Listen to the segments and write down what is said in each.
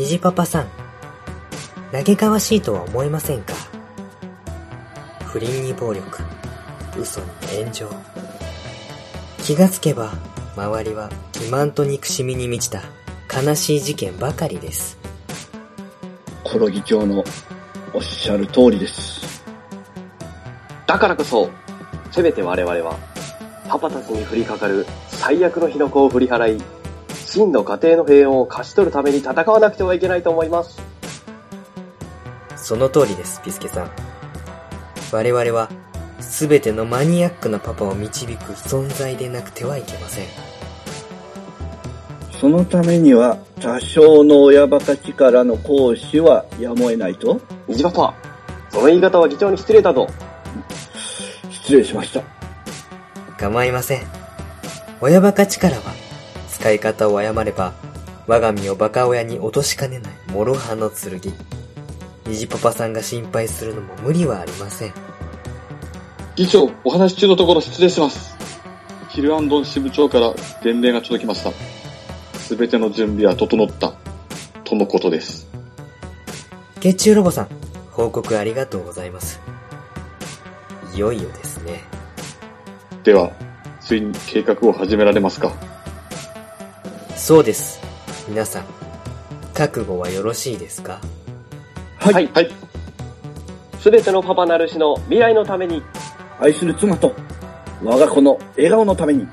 虹パパさん、嘆かわしいとは思いませんか？不倫に暴力、嘘に炎上。気がつけば、周りは欺瞞と憎しみに満ちた悲しい事件ばかりです。コロ議長のおっしゃる通りです。だからこそ、せめて我々は、パパたちに降りかかる最悪の火の粉を振り払い、真の家庭の平穏を勝ち取るために戦わなくてはいけないと思います。その通りです、ピスケさん。我々は、すべてのマニアックなパパを導く存在でなくてはいけません。そのためには、多少の親バカ力の行使はやむを得ないと？虹パパ、その言い方は議長に失礼だと。失礼しました。構いません。親バカ力は、使い方を誤れば、我が身をバカ親に落としかねない諸刃の剣。虹パパさんが心配するのも無理はありません。議長、お話し中のところ失礼します。ヒルアンドン支部長から伝令が届きました。すべての準備は整った、とのことです。月中ロボさん、報告ありがとうございます。いよいよですね。では、ついに計画を始められますかそうです。皆さん、覚悟はよろしいですか？はい。はい。はい。すべてのパパなるしの未来のために、愛する妻と、我が子の笑顔のために、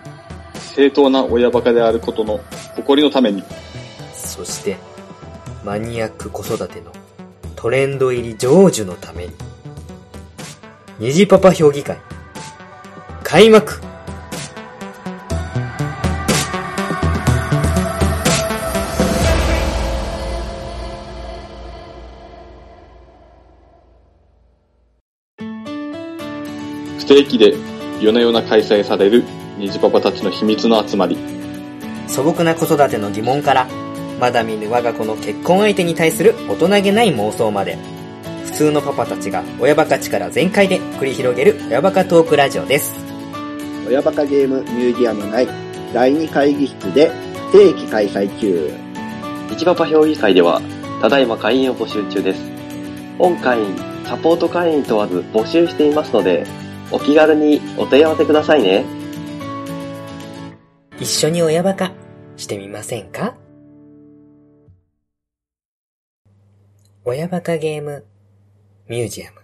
正当な親バカであることの誇りのために、そして、マニアック子育てのトレンド入り成就のために、虹パパ評議会、開幕定期で夜な夜な開催される虹パパたちの秘密の集まり、素朴な子育ての疑問から、まだ見ぬ我が子の結婚相手に対する大人げない妄想まで、普通のパパたちが親バカ力全開で繰り広げる親バカトークラジオです。親バカゲームミュージアム内第2会議室で不定期開催中。一パパ評議会では、ただいま会員を募集中です。本会員、サポート会員問わず募集していますので、お気軽にお問い合わせくださいね。一緒に親バカしてみませんか？親バカゲームミュージアム